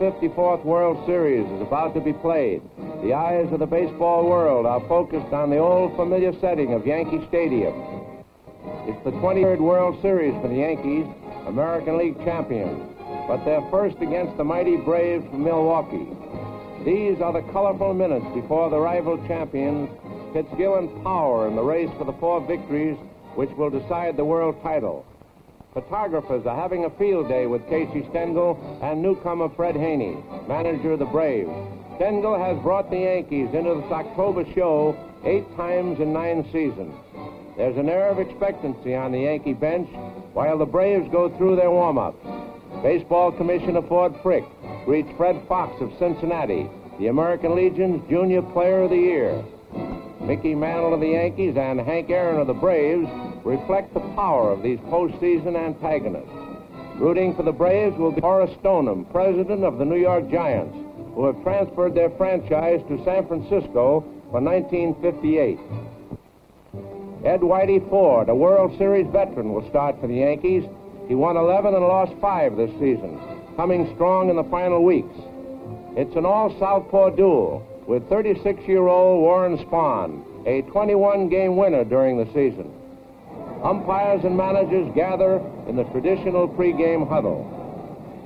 York, the 54th World Series is about to be played. The eyes of the baseball world are focused on the old familiar setting of Yankee Stadium. It's the 23rd World Series for the Yankees, American League champions, but they're first against the mighty Braves from Milwaukee. These are the colorful minutes before the rival champions pit skill and power in the race for the four victories which will decide the world title. Photographers are having a field day with Casey Stengel and newcomer Fred Haney, manager of the Braves. Stengel has brought the Yankees into this October show eight times in nine seasons. There's an air of expectancy on the Yankee bench while the Braves go through their warm-ups. Baseball Commissioner Ford Frick greets Fred Fox of Cincinnati, the American Legion's Junior Player of the Year. Mickey Mantle of the Yankees and Hank Aaron of the Braves reflect the power of these postseason antagonists. Rooting for the Braves will be Horace Stoneham, president of the New York Giants, who have transferred their franchise to San Francisco for 1958. Ed Whitey Ford, a World Series veteran, will start for the Yankees. He won 11 and lost 5 this season, coming strong in the final weeks. It's an all-southpaw duel with 36-year-old Warren Spahn, a 21-game winner during the season. Umpires and managers gather in the traditional pregame huddle.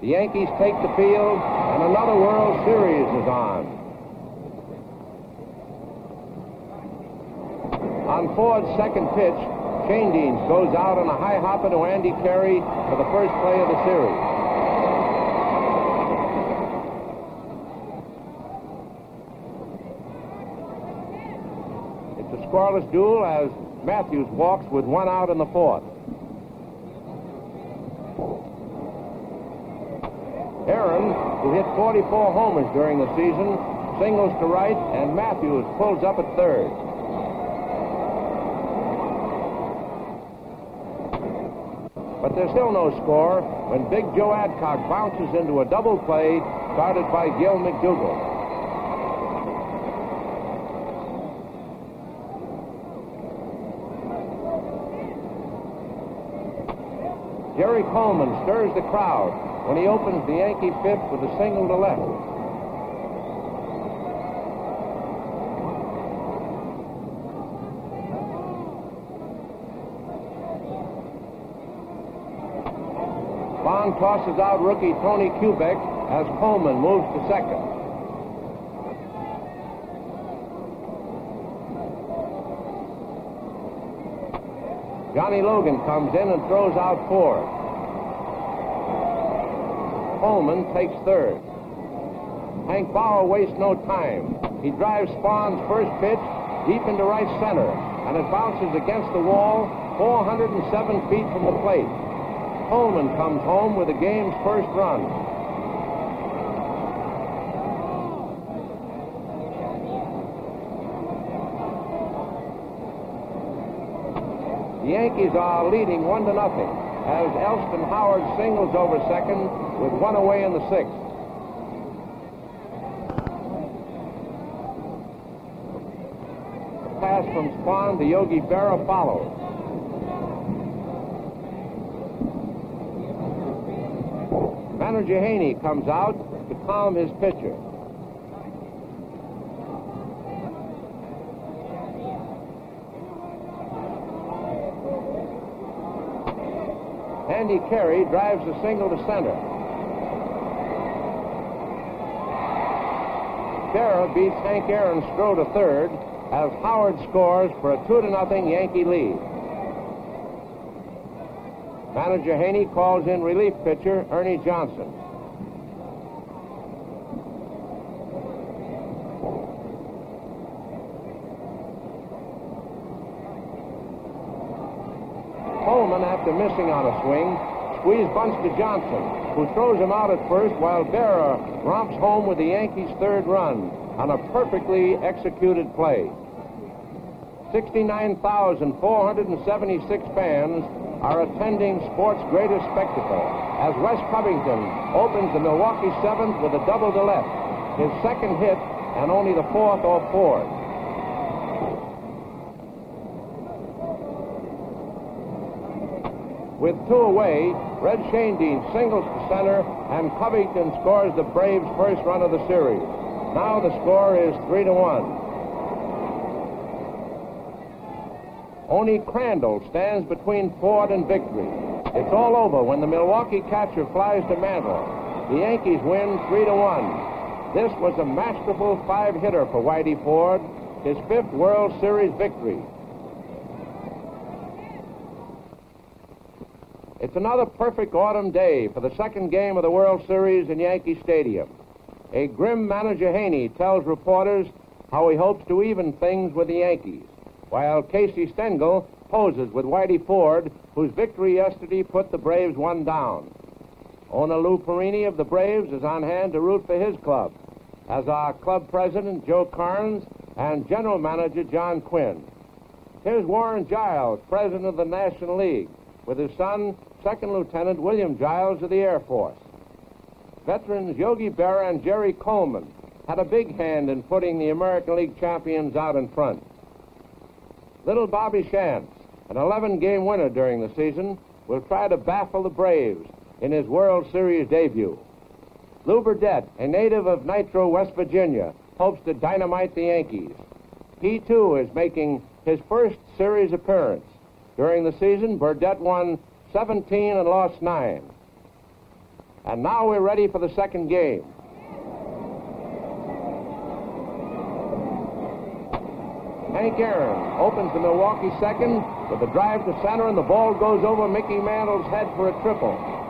The Yankees take the field, and another World Series is on. On Ford's second pitch, Schoendienst goes out on a high hopper to Andy Carey for the first play of the series. Scoreless duel as Mathews walks with one out in the fourth. Aaron, who hit 44 homers during the season, singles to right, and Mathews pulls up at third. But there's still no score when Big Joe Adcock bounces into a double play started by Gil McDougald. Jerry Coleman stirs the crowd when he opens the Yankee fifth with a single to left. Bond tosses out rookie Tony Kubek as Coleman moves to second. Johnny Logan comes in and throws out Ford. Coleman takes third. Hank Bauer wastes no time. He drives Spahn's first pitch deep into right center, and it bounces against the wall 407 feet from the plate. Coleman comes home with the game's first run. Yankees are leading one to nothing as Elston Howard singles over second with one away in the sixth. A pass from Spahn to Yogi Berra follows. Manager Haney comes out to calm his pitcher. Andy Carey drives the single to center. Berra beats Hank Aaron's throw to third as Howard scores for a 2 to nothing Yankee lead. Manager Haney calls in relief pitcher Ernie Johnson. Coleman, after missing on a swing, squeeze bunts to Johnson, who throws him out at first while Berra romps home with the Yankees' third run on a perfectly executed play. 69,476 fans are attending sports' greatest spectacle as Wes Covington opens the Milwaukee seventh with a double to left, his second hit and only the fourth off Ford. With two away, Red Schoendienst singles to center, and Covington scores the Braves' first run of the series. Now the score is three to one. Only Crandall stands between Ford and victory. It's all over when the Milwaukee catcher flies to Mantle. The Yankees win three to one. This was a masterful five-hitter for Whitey Ford, his fifth World Series victory. It's another perfect autumn day for the second game of the World Series in Yankee Stadium. A grim manager Haney tells reporters how he hopes to even things with the Yankees, while Casey Stengel poses with Whitey Ford, whose victory yesterday put the Braves one down. Owner Lou Perini of the Braves is on hand to root for his club, as are club president Joe Cairnes and general manager John Quinn. Here's Warren Giles, president of the National League, with his son Second Lieutenant William Giles of the Air Force. Veterans Yogi Berra and Jerry Coleman had a big hand in putting the American League champions out in front. Little Bobby Shantz, an 11 game winner during the season, will try to baffle the Braves in his World Series debut. Lew Burdette, a native of Nitro, West Virginia, hopes to dynamite the Yankees. He, too, is making his first series appearance. During the season, Burdette won 17 and lost 9. And now we're ready for the second game. Hank Aaron opens the Milwaukee second with a drive to center, and the ball goes over Mickey Mantle's head for a triple.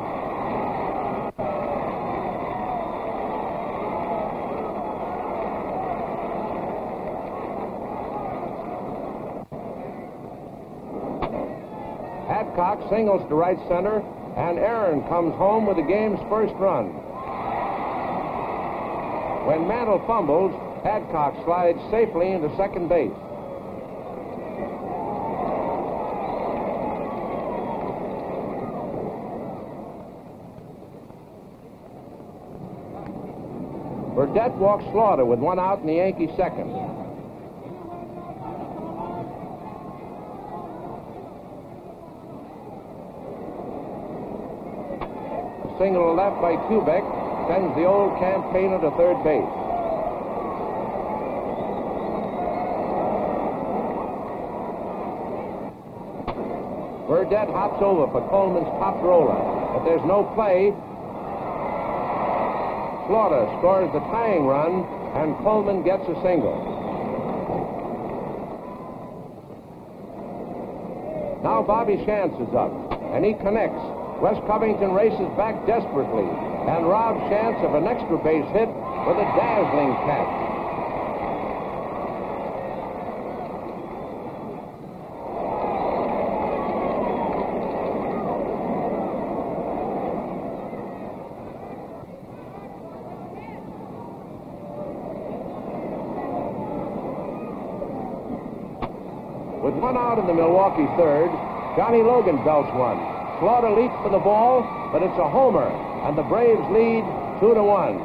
Adcock singles to right center, and Aaron comes home with the game's first run. When Mantle fumbles, Adcock slides safely into second base. Burdette walks Slaughter with one out in the Yankee second. Single left by Kubek sends the old campaigner to third base. Burdette hops over for Coleman's pop roller, but there's no play. Slaughter scores the tying run, and Coleman gets a single. Now Bobby Shantz is up, and he connects. Wes Covington races back desperately and robs Shantz of an extra base hit with a dazzling catch. With one out in the Milwaukee third, Johnny Logan belts one. Slaughter leaps for the ball, but it's a homer, and the Braves lead two to one.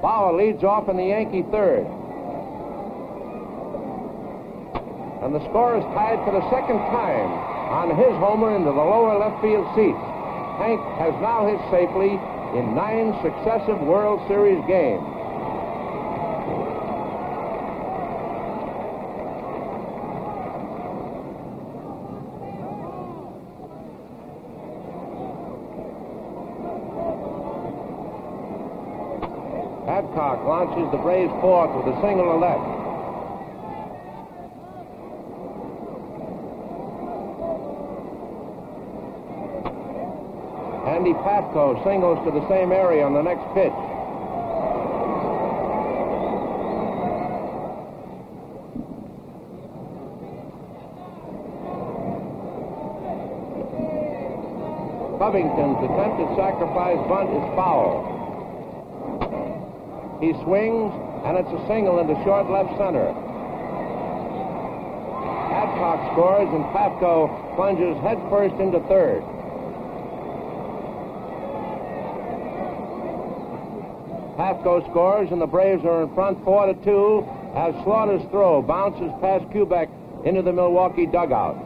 Bauer leads off in the Yankee third. And the score is tied for the second time on his homer into the lower left field seats. Hank has now hit safely in nine successive World Series games. Launches the Braves fourth with a single to left. Andy Pafko singles to the same area on the next pitch. Covington's attempted sacrifice bunt is foul. He swings, and it's a single into short left center. Adcock scores, and Pafko plunges headfirst into third. Pafko scores, and the Braves are in front 4 to 2 as Slaughter's throw bounces past Kubek into the Milwaukee dugout.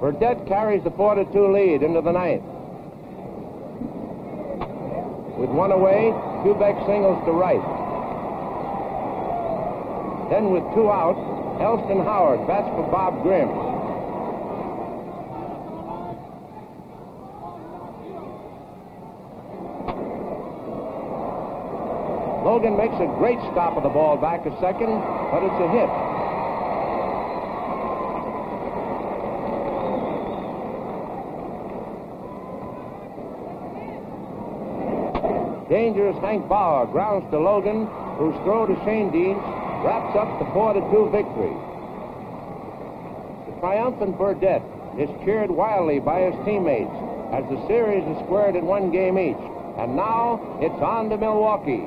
Burdette carries the 4 to 2 lead into the ninth. With one away, Kubek singles to right. Then with two out, Elston Howard bats for Bob Grim. Logan makes a great stop of the ball back a second, but it's a hit. Dangerous Hank Bauer grounds to Logan, whose throw to Schoendienst wraps up the 4 to 2 victory. The triumphant Burdette is cheered wildly by his teammates as the series is squared in one game each. And now it's on to Milwaukee.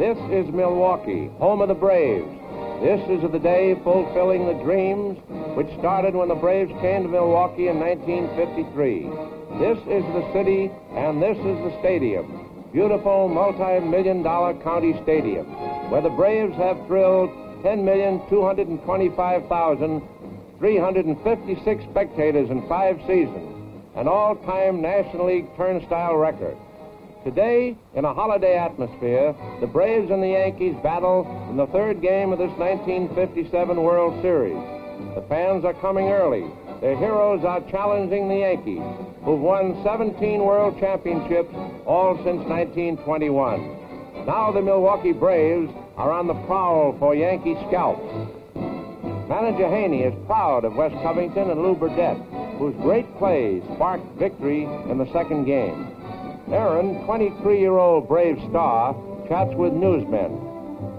This is Milwaukee, home of the Braves. This is the day fulfilling the dreams which started when the Braves came to Milwaukee in 1953. This is the city and this is the stadium. Beautiful multi-million dollar county stadium where the Braves have thrilled 10,225,356 spectators in five seasons, an all-time National League turnstile record. Today, in a holiday atmosphere, the Braves and the Yankees battle in the third game of this 1957 World Series. The fans are coming early. Their heroes are challenging the Yankees, who've won 17 World Championships all since 1921. Now the Milwaukee Braves are on the prowl for Yankee scalps. Manager Haney is proud of Wes Covington and Lew Burdette, whose great plays sparked victory in the second game. Aaron, 23-year-old Brave star, chats with newsmen.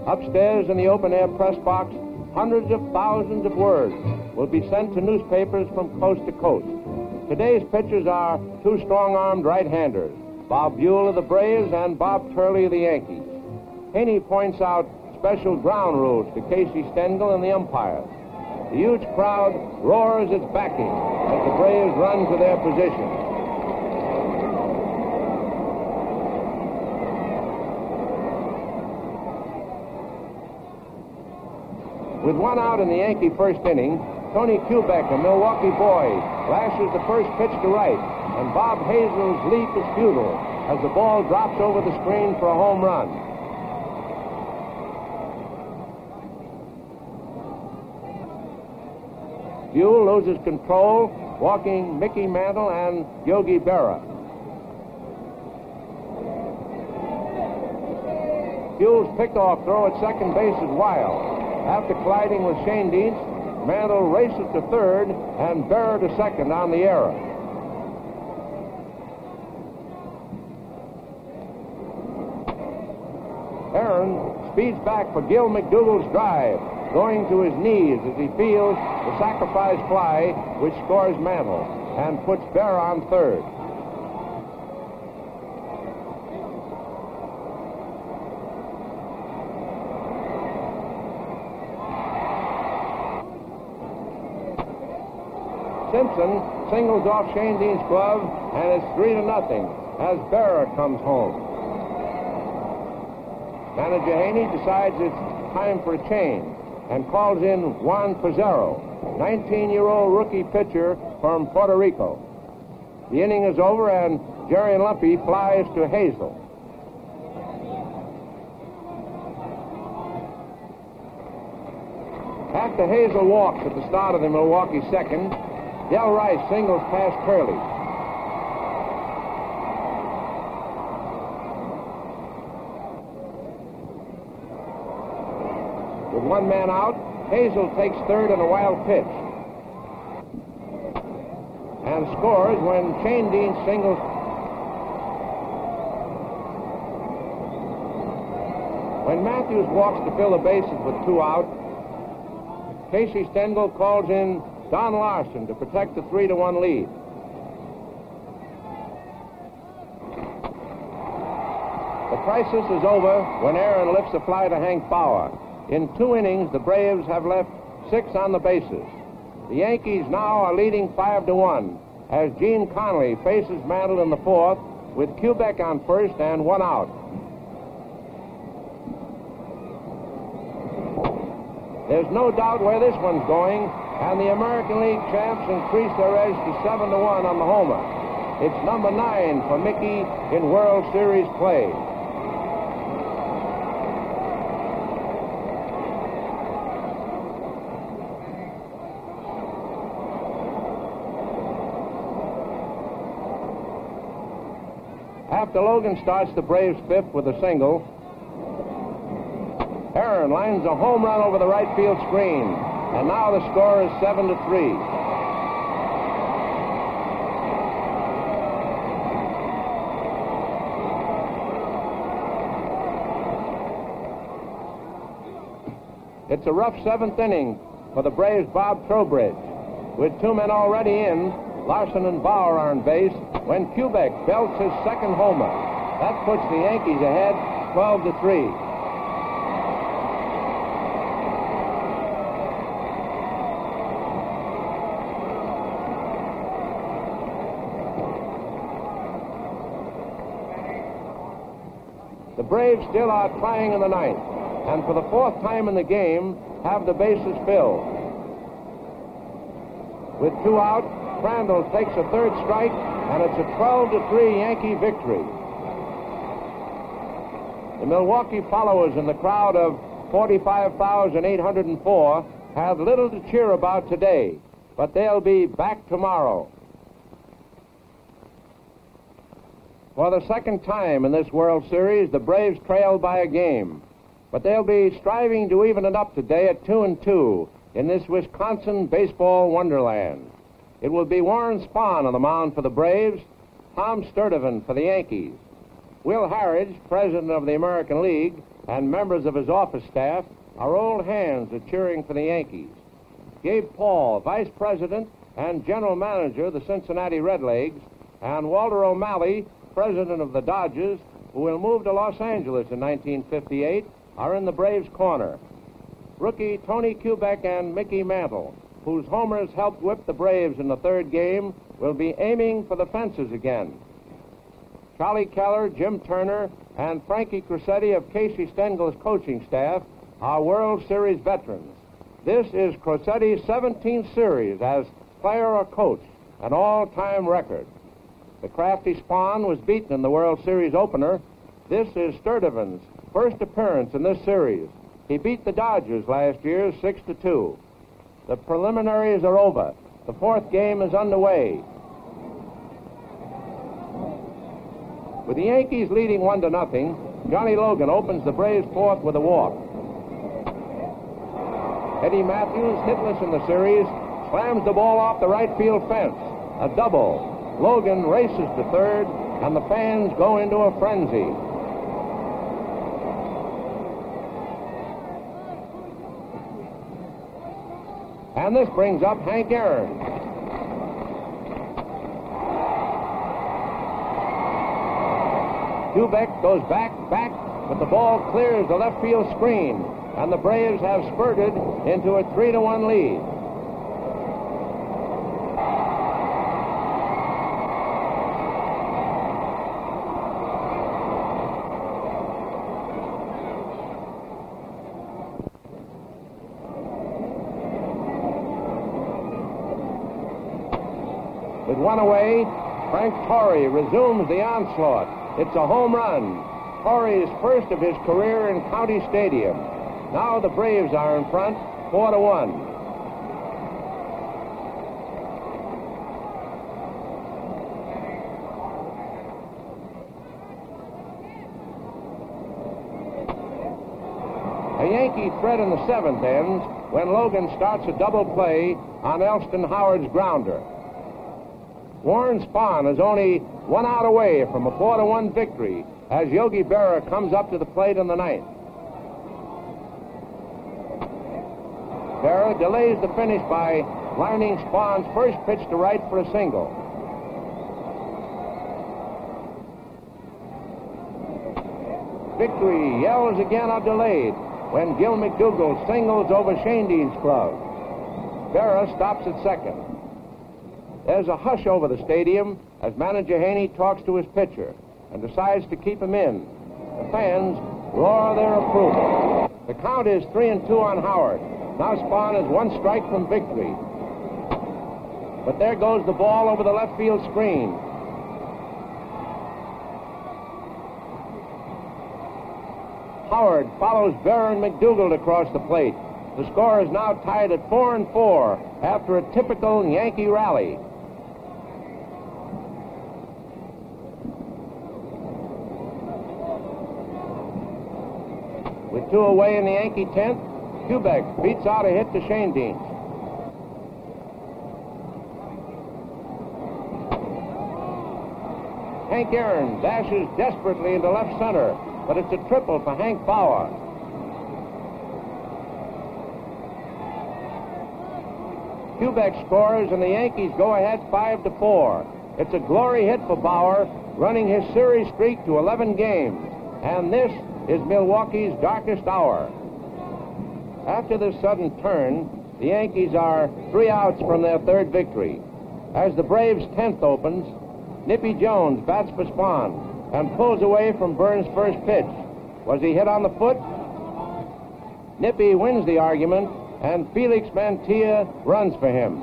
Upstairs in the open-air press box, hundreds of thousands of words will be sent to newspapers from coast to coast. Today's pitchers are two strong-armed right-handers, Bob Buhl of the Braves and Bob Turley of the Yankees. Haney points out special ground rules to Casey Stengel and the umpires. The huge crowd roars its backing as the Braves run to their positions. With one out in the Yankee first inning, Tony Kubek, a Milwaukee boy, lashes the first pitch to right, and Bob Hazle's leap is futile as the ball drops over the screen for a home run. Buhl loses control, walking Mickey Mantle and Yogi Berra. Buhl's pickoff throw at second base is wild. After colliding with Shane Schoendienst, Mantle races to third and Berra to second on the error. Aaron speeds back for Gil McDougald's drive, going to his knees as he feels the sacrifice fly, which scores Mantle and puts Berra on third. Simpson singles off Schoendienst's glove, and it's three to nothing as Berra comes home. Manager Haney decides it's time for a change and calls in Juan Pizarro, 19-year-old rookie pitcher from Puerto Rico. The inning is over, and Jerry Lumpe flies to Hazle. After Hazle walks at the start of the Milwaukee second, Del Rice singles past Curley. With one man out, Hazle takes third on a wild pitch. And scores when Schoendienst singles. When Mathews walks to fill the bases with two out, Casey Stengel calls in Don Larsen to protect the 3 to 1 lead. The crisis is over when Aaron lifts a fly to Hank Bauer. In two innings, the Braves have left six on the bases. The Yankees now are leading 5 to 1 as Gene Conley faces Mantle in the fourth with Kubek on first and one out. There's no doubt where this one's going, and the American League champs increase their edge to 7 to 1 on the homer. It's number 9 for Mickey in World Series play. After Logan starts the Braves fifth with a single, Aaron lines a home run over the right field screen. And now the score is 7 to 3. It's a rough seventh inning for the Braves' Bob Trowbridge. With two men already in, Larsen and Bauer are on base when Kubek belts his second homer. That puts the Yankees ahead 12 to 3. Braves still are trying in the ninth, and for the fourth time in the game, have the bases filled. With two out, Crandall takes a third strike, and it's a 12 to 3 Yankee victory. The Milwaukee followers in the crowd of 45,804 have little to cheer about today, but they'll be back tomorrow. For the second time in this World Series, the Braves trail by a game. But they'll be striving to even it up today at 2 and 2 in this Wisconsin baseball wonderland. It will be Warren Spahn on the mound for the Braves, Tom Sturdivant for the Yankees. Will Harridge, president of the American League, and members of his office staff are old hands at cheering for the Yankees. Gabe Paul, vice president and general manager of the Cincinnati Redlegs, and Walter O'Malley, president of the Dodgers, who will move to Los Angeles in 1958, are in the Braves' corner. Rookie Tony Kubek and Mickey Mantle, whose homers helped whip the Braves in the third game, will be aiming for the fences again. Charlie Keller, Jim Turner, and Frankie Crosetti of Casey Stengel's coaching staff are World Series veterans. This is Crosetti's 17th series as player or coach, an all-time record. The crafty Spahn was beaten in the World Series opener. This is Sturdivant's first appearance in this series. He beat the Dodgers last year 6 to 2. The preliminaries are over. The fourth game is underway. With the Yankees leading 1 to nothing, Johnny Logan opens the Braves' fourth with a walk. Eddie Mathews, hitless in the series, slams the ball off the right field fence. A double. Logan races to third, and the fans go into a frenzy. And this brings up Hank Aaron. Kubek goes back, back, but the ball clears the left field screen, and the Braves have spurted into a 3 to 1 lead. One away. Frank Torre resumes the onslaught. It's a home run. Torre's first of his career in County Stadium. Now the Braves are in front, four to one. A Yankee threat in the seventh ends when Logan starts a double play on Elston Howard's grounder. Warren Spahn is only one out away from a 4 to 1 victory as Yogi Berra comes up to the plate in the ninth. Berra delays the finish by lining Spahn's first pitch to right for a single. Victory yells again are delayed when Gil McDougald singles over Shandy's glove. Berra stops at second. There's a hush over the stadium as manager Haney talks to his pitcher and decides to keep him in. The fans roar their approval. The count is three and two on Howard. Now Spahn is one strike from victory. But there goes the ball over the left field screen. Howard follows Baron McDougald across the plate. The score is now tied at four and four after a typical Yankee rally. Two away in the Yankee tenth, Kubek beats out a hit to Schoendienst. Hank Aaron dashes desperately into left center, but it's a triple for Hank Bauer. Kubek scores, and the Yankees go ahead 5 to 4. It's a glory hit for Bauer, running his series streak to 11 games. And this is Milwaukee's darkest hour. After this sudden turn, the Yankees are three outs from their third victory. As the Braves' 10th opens, Nippy Jones bats for Spahn and pulls away from Byrne's first pitch. Was he hit on the foot? Nippy wins the argument, and Felix Mantilla runs for him.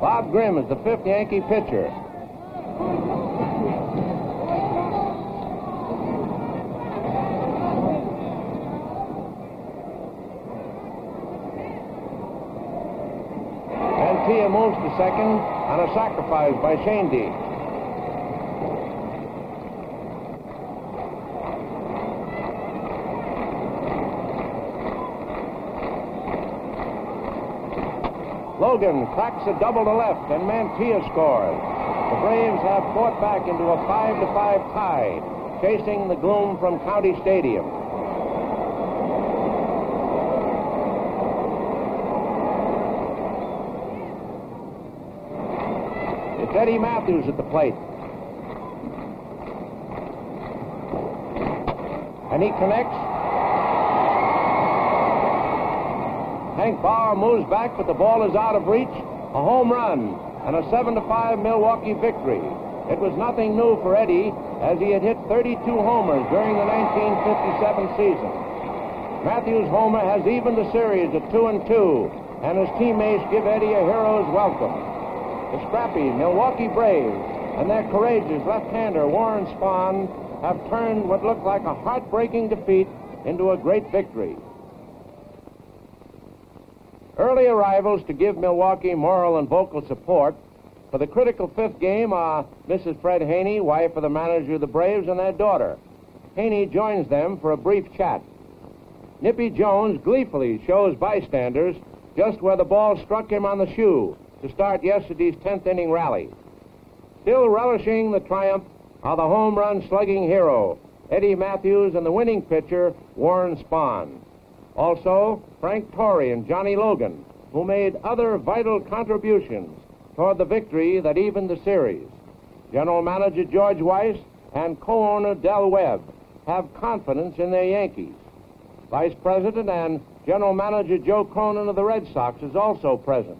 Bob Grim is the fifth Yankee pitcher. Mantilla moves to second on a sacrifice by Shandy. Logan cracks a double to left, and Mantilla scores. The Braves have fought back into a 5 to 5 tie, chasing the gloom from County Stadium. It's Eddie Mathews at the plate. And he connects. Hank Bauer moves back, but the ball is out of reach. A home run and a 7 to 5 Milwaukee victory. It was nothing new for Eddie, as he had hit 32 homers during the 1957 season. Mathews' homer has evened the series at 2 and 2, and his teammates give Eddie a hero's welcome. The scrappy Milwaukee Braves and their courageous left-hander Warren Spahn have turned what looked like a heartbreaking defeat into a great victory. Early arrivals to give Milwaukee moral and vocal support for the critical fifth game are Mrs. Fred Haney, wife of the manager of the Braves, and their daughter. Haney joins them for a brief chat. Nippy Jones gleefully shows bystanders just where the ball struck him on the shoe to start yesterday's 10th inning rally. Still relishing the triumph are the home run slugging hero, Eddie Mathews, and the winning pitcher, Warren Spahn. Also, Frank Torre and Johnny Logan, who made other vital contributions toward the victory that evened the series. General Manager George Weiss and co-owner Del Webb have confidence in their Yankees. Vice President and General Manager Joe Cronin of the Red Sox is also present.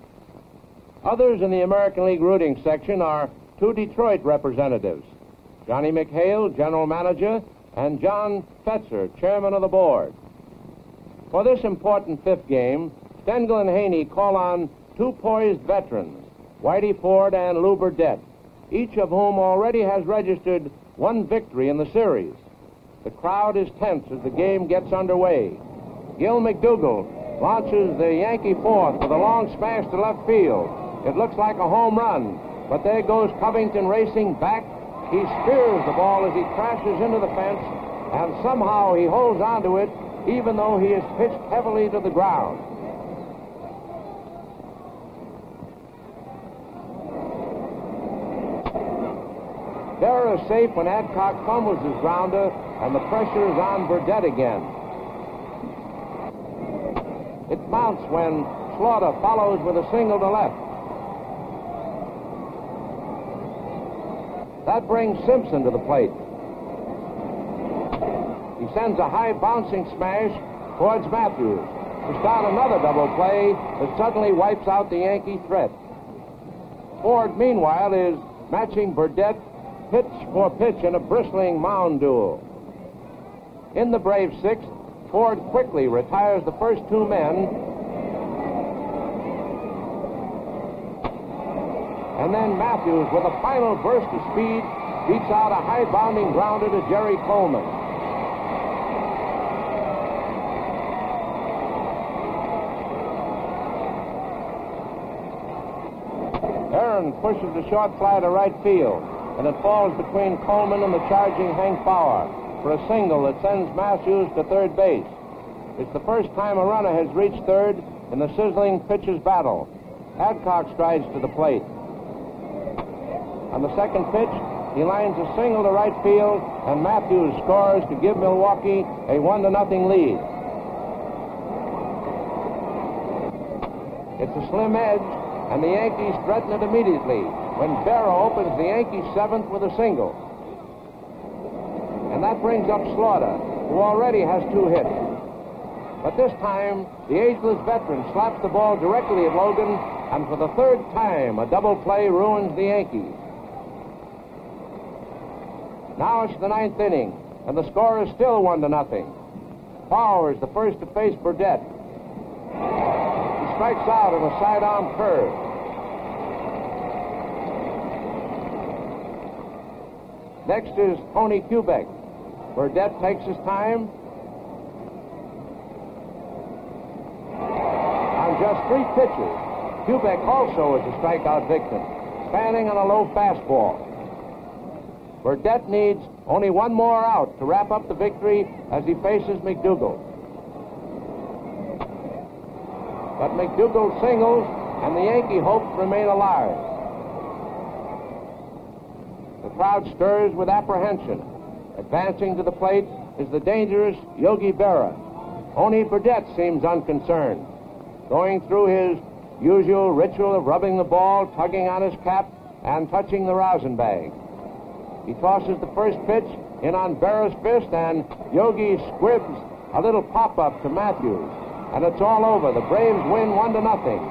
Others in the American League rooting section are two Detroit representatives, Johnny McHale, General Manager, and John Fetzer, Chairman of the Board. For this important fifth game, Stengel and Haney call on two poised veterans, Whitey Ford and Lew Burdette, each of whom already has registered one victory in the series. The crowd is tense as the game gets underway. Gil McDougald launches the Yankee fourth with a long smash to left field. It looks like a home run, but there goes Covington racing back. He spears the ball as he crashes into the fence, and somehow he holds onto it even though he is pitched heavily to the ground. Berra is safe when Adcock fumbles his grounder, and the pressure is on Burdette again. It mounts when Slaughter follows with a single to left. That brings Simpson to the plate. He sends a high bouncing smash towards Mathews to start another double play that suddenly wipes out the Yankee threat. Ford, meanwhile, is matching Burdette pitch for pitch in a bristling mound duel. In the Brave sixth, Ford quickly retires the first two men. And then Mathews, with a final burst of speed, beats out a high bounding grounder to Jerry Coleman. Aaron pushes the short fly to right field, and it falls between Coleman and the charging Hank Bauer for a single that sends Mathews to third base. It's the first time a runner has reached third in the sizzling pitcher's battle. Adcock strides to the plate. On the second pitch, he lines a single to right field, and Mathews scores to give Milwaukee a one to nothing lead. It's a slim edge, and the Yankees threaten it immediately when Berra opens the Yankees seventh with a single. And that brings up Slaughter, who already has two hits. But this time, the ageless veteran slaps the ball directly at Logan, and for the third time, a double play ruins the Yankees. Now it's the ninth inning, and the score is still one to nothing. Powers, the first to face Burdette. He strikes out on a sidearm curve. Next is Tony Kubek. Burdette takes his time. On just three pitches, Kubek also is a strikeout victim, spanning on a low fastball. Burdette needs only one more out to wrap up the victory as he faces McDougald. But McDougald singles, and the Yankee hopes remain alive. The crowd stirs with apprehension. Advancing to the plate is the dangerous Yogi Berra. Only Burdette seems unconcerned, going through his usual ritual of rubbing the ball, tugging on his cap, and touching the rosin bag. He tosses the first pitch in on Berra's fist, and Yogi squibs a little pop-up to Mathews. And it's all over. The Braves win one to nothing.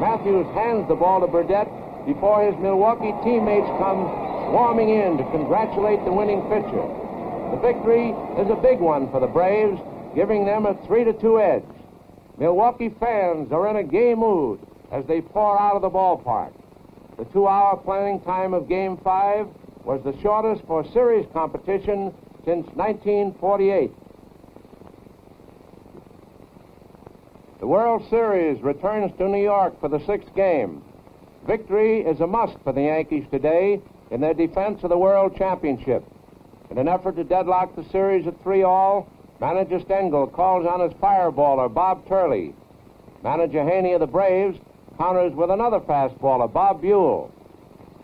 Mathews hands the ball to Burdette before his Milwaukee teammates come swarming in to congratulate the winning pitcher. The victory is a big one for the Braves, giving them a 3 to 2 edge. Milwaukee fans are in a gay mood as they pour out of the ballpark. The two hour planning time of Game 5 was the shortest for series competition since 1948. The World Series returns to New York for the sixth game. Victory is a must for the Yankees today in their defense of the World Championship. In an effort to deadlock the series at 3 all, manager Stengel calls on his fireballer, Bob Turley. Manager Haney of the Braves counters with another fastballer, Bob Buhl.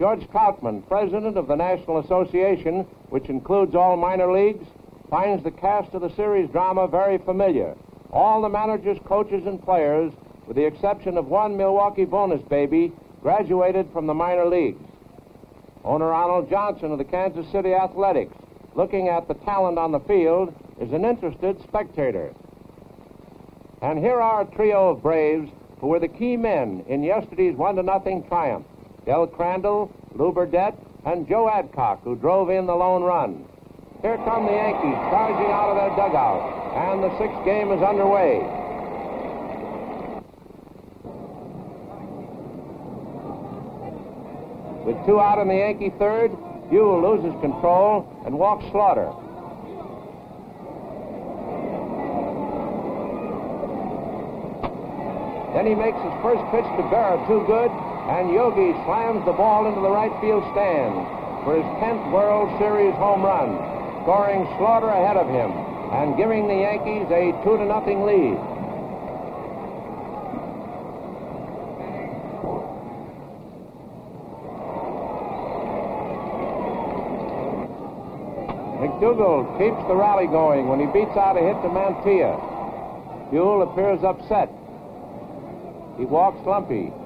George Trautman, president of the National Association, which includes all minor leagues, finds the cast of the series drama very familiar. All the managers, coaches, and players, with the exception of one Milwaukee bonus baby, graduated from the minor leagues. Owner Arnold Johnson of the Kansas City Athletics, looking at the talent on the field, is an interested spectator. And here are a trio of Braves who were the key men in yesterday's one to nothing triumph. Del Crandall, Lew Burdette, and Joe Adcock, who drove in the lone run. Here come the Yankees charging out of their dugout, and the sixth game is underway. With two out in the Yankee third, Buhl loses control and walks Slaughter. Then he makes his first pitch to Berra, too good, and Yogi slams the ball into the right field stand for his 10th World Series home run, scoring Slaughter ahead of him and giving the Yankees a 2 to nothing lead. McDougald keeps the rally going when he beats out a hit to Mantilla. Buhl appears upset. He walks Lumpe.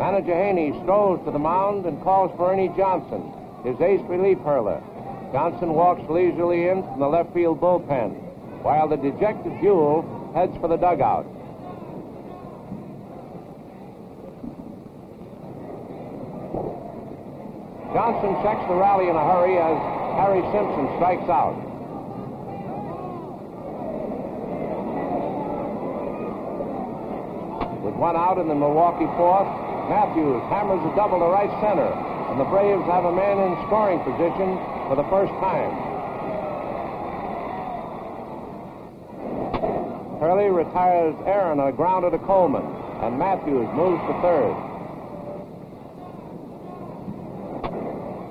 Manager Haney strolls to the mound and calls for Ernie Johnson, his ace relief hurler. Johnson walks leisurely in from the left field bullpen, while the dejected Buhl heads for the dugout. Johnson checks the rally in a hurry as Harry Simpson strikes out. With one out in the Milwaukee fourth, Mathews hammers a double to right center, and the Braves have a man in scoring position for the first time. Turley retires Aaron a grounder to Coleman, and Mathews moves to third.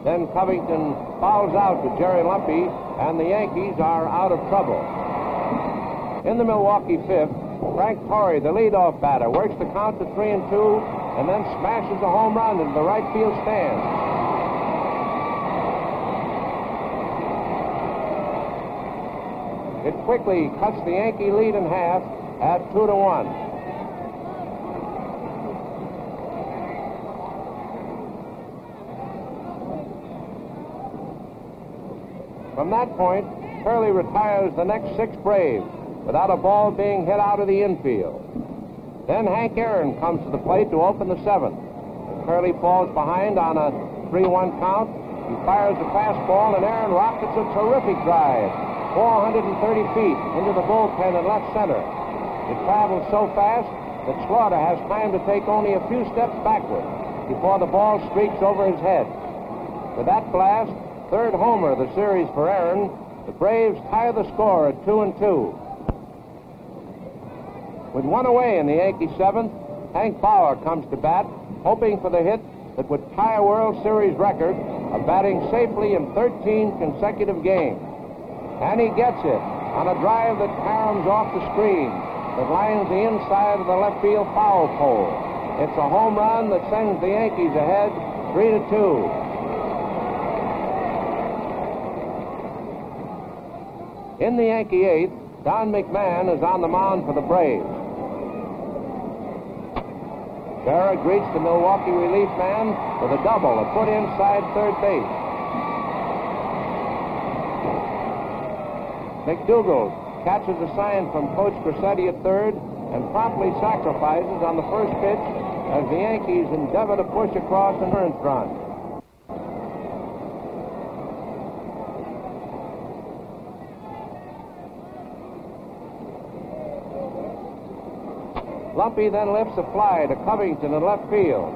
Then Covington fouls out to Jerry Lumpe, and the Yankees are out of trouble. In the Milwaukee fifth, Frank Torre, the leadoff batter, works the count to three and two, and then smashes a home run into the right field stand. It quickly cuts the Yankee lead in half at two to one. From that point, Turley retires the next six Braves without a ball being hit out of the infield. Then Hank Aaron comes to the plate to open the seventh. Turley falls behind on a 3-1 count. He fires a fastball, and Aaron rockets a terrific drive, 430 feet into the bullpen in left center. It travels so fast that Slaughter has time to take only a few steps backward before the ball streaks over his head. With that blast, third homer of the series for Aaron, the Braves tie the score at two and two. With one away in the Yankee seventh, Hank Bauer comes to bat, hoping for the hit that would tie a World Series record of batting safely in 13 consecutive games. And he gets it on a drive that caroms off the screen that lines the inside of the left field foul pole. It's a home run that sends the Yankees ahead three to two. In the Yankee eighth, Don McMahon is on the mound for the Braves. Berra greets the Milwaukee relief man with a double, a put inside third base. McDougald catches a sign from Coach Crosetti at third and promptly sacrifices on the first pitch as the Yankees endeavor to push across an earned run. Lumpe then lifts a fly to Covington in left field.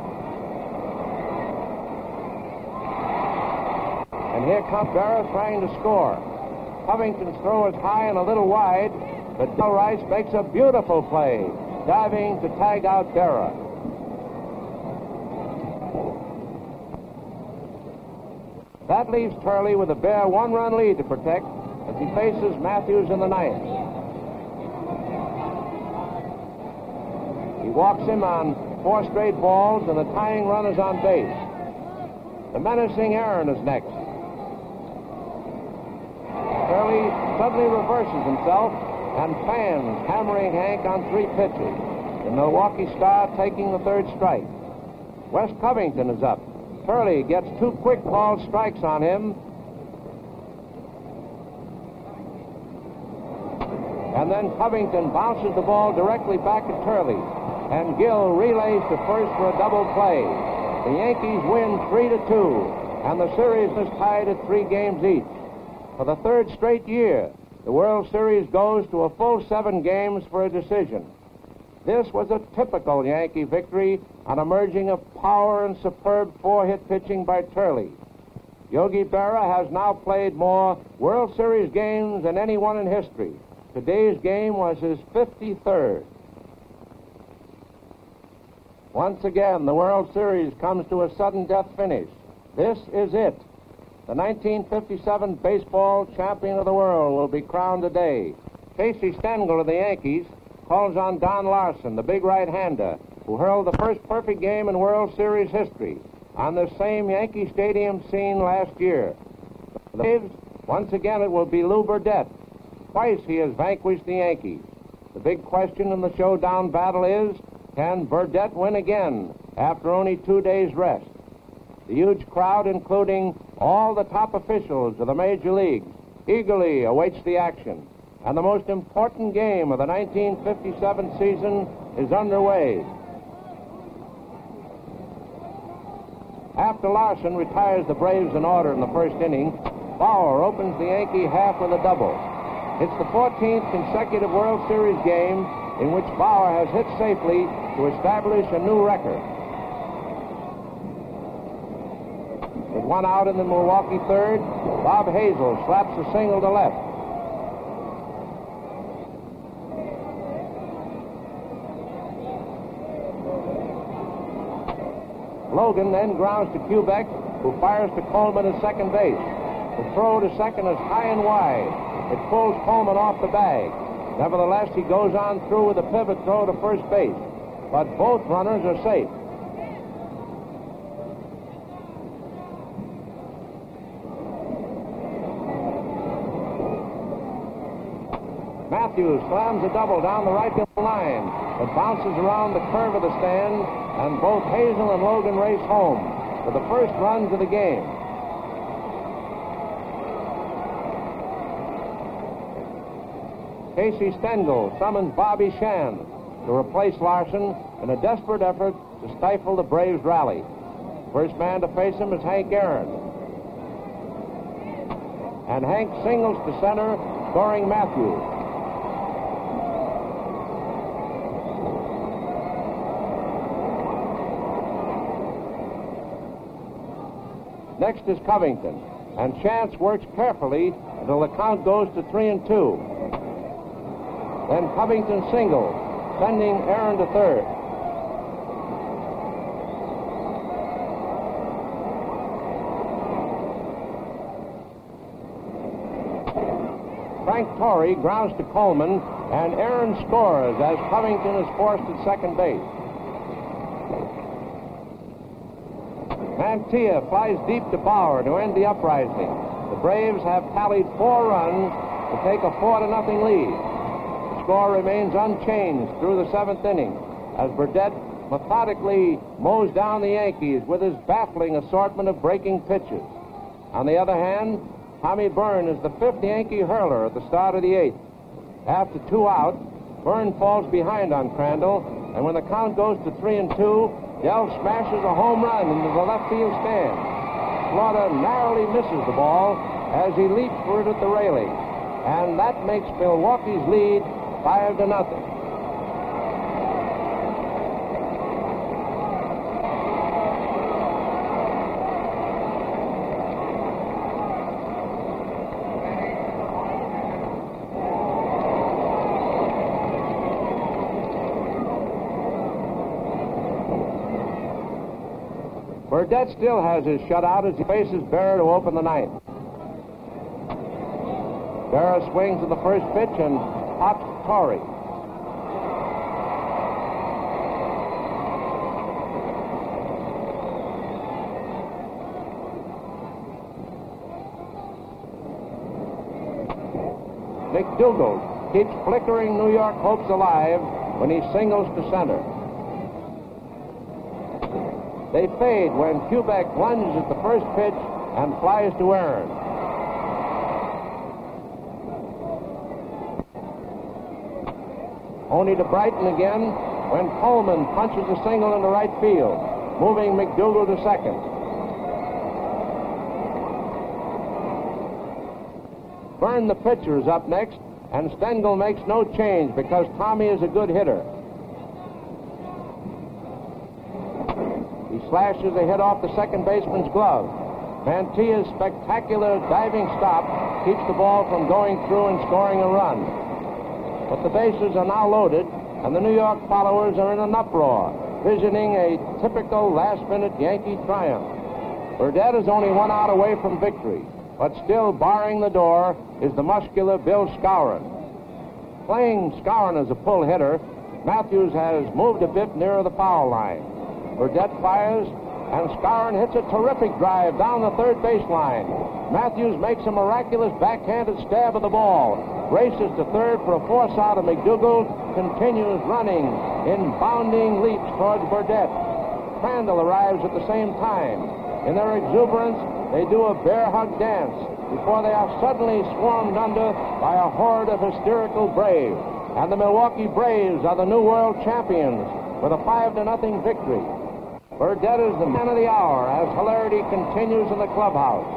And here Berra trying to score. Covington's throw is high and a little wide, but Del Rice makes a beautiful play, diving to tag out Berra. That leaves Turley with a bare one-run lead to protect as he faces Mathews in the ninth. Walks him on four straight balls, and the tying run is on base. The menacing Aaron is next. Turley suddenly reverses himself and fans, hammering Hank on three pitches. The Milwaukee Star taking the third strike. Wes Covington is up. Turley gets two quick ball strikes on him. And then Covington bounces the ball directly back at Turley. And Gil relays to first for a double play. The Yankees win 3 to 2, and the series is tied at three games each. For the third straight year, the World Series goes to a full seven games for a decision. This was a typical Yankee victory on a merging of power and superb four-hit pitching by Turley. Yogi Berra has now played more World Series games than anyone in history. Today's game was his 53rd. Once again, the World Series comes to a sudden death finish. This is it. The 1957 baseball champion of the world will be crowned today. Casey Stengel of the Yankees calls on Don Larsen, the big right-hander, who hurled the first perfect game in World Series history on the same Yankee Stadium scene last year. The Braves, once again, it will be Lew Burdette. Twice he has vanquished the Yankees. The big question in the showdown battle is, can Burdette win again after only two days' rest? The huge crowd, including all the top officials of the major leagues, eagerly awaits the action. And the most important game of the 1957 season is underway. After Larsen retires the Braves in order in the first inning, Bauer opens the Yankee half with a double. It's the 14th consecutive World Series game in which Bauer has hit safely to establish a new record. With one out in the Milwaukee third, Bob Hazle slaps a single to left. Logan then grounds to Kubek, who fires to Coleman at second base. The throw to second is high and wide. It pulls Coleman off the bag. Nevertheless, he goes on through with a pivot throw to first base. But both runners are safe. Mathews slams a double down the right field line. It bounces around the curve of the stand, and both Hazle and Logan race home for the first runs of the game. Casey Stengel summons Bobby Shantz to replace Larsen in a desperate effort to stifle the Braves' rally. First man to face him is Hank Aaron. And Hank singles to center, scoring Mathews. Next is Covington, and Shantz works carefully until the count goes to three and two. Then Covington singles, sending Aaron to third. Frank Torre grounds to Coleman, and Aaron scores as Covington is forced at second base. Mantilla flies deep to Bauer to end the uprising. The Braves have tallied four runs to take a four to nothing lead. Score remains unchanged through the seventh inning as Burdette methodically mows down the Yankees with his baffling assortment of breaking pitches. On the other hand, Tommy Byrne is the fifth Yankee hurler at the start of the eighth. After two outs, Byrne falls behind on Crandall, and when the count goes to three and two, Del smashes a home run into the left field stand. Slaughter narrowly misses the ball as he leaps for it at the railing, and that makes Milwaukee's lead five to nothing. Burdette still has his shutout as he faces Berra to open the ninth. Berra swings to the first pitch and pops McDougald keeps flickering New York hopes alive when he singles to center. They fade when Kubek lunges at the first pitch and flies to Aaron. Only to brighten again when Coleman punches a single into right field, moving McDougald to second. Byrne the pitcher, is up next, and Stengel makes no change because Tommy is a good hitter. He slashes a hit off the second baseman's glove. Mantilla's spectacular diving stop keeps the ball from going through and scoring a run. But the bases are now loaded, and the New York followers are in an uproar, visioning a typical last-minute Yankee triumph. Burdette is only one out away from victory, but still barring the door is the muscular Bill Skowron. Playing Skowron as a pull hitter, Mathews has moved a bit nearer the foul line. Burdette fires, and Skowron hits a terrific drive down the third baseline. Mathews makes a miraculous backhanded stab of the ball, races to third for a force out of McDougald, continues running in bounding leaps towards Burdette. Crandall arrives at the same time. In their exuberance, they do a bear hug dance before they are suddenly swarmed under by a horde of hysterical Braves. And the Milwaukee Braves are the new world champions with a five to nothing victory. Burdette is the man of the hour as hilarity continues in the clubhouse.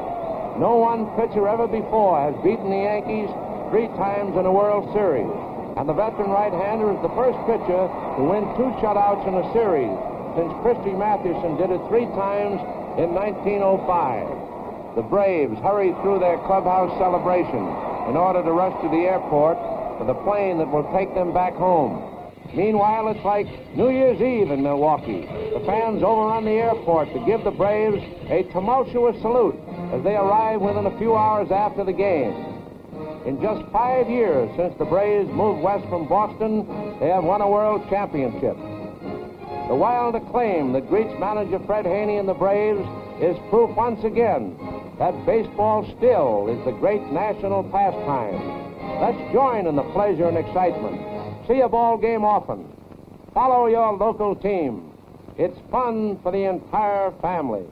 No one pitcher ever before has beaten the Yankees three times in a World Series. And the veteran right-hander is the first pitcher to win two shutouts in a series since Christy Mathewson did it three times in 1905. The Braves hurried through their clubhouse celebration in order to rush to the airport for the plane that will take them back home. Meanwhile, it's like New Year's Eve in Milwaukee. The fans overrun the airport to give the Braves a tumultuous salute as they arrive within a few hours after the game. In just five years since the Braves moved west from Boston, they have won a world championship. The wild acclaim that greets manager Fred Haney and the Braves is proof once again that baseball still is the great national pastime. Let's join in the pleasure and excitement. See a ball game often. Follow your local team. It's fun for the entire family.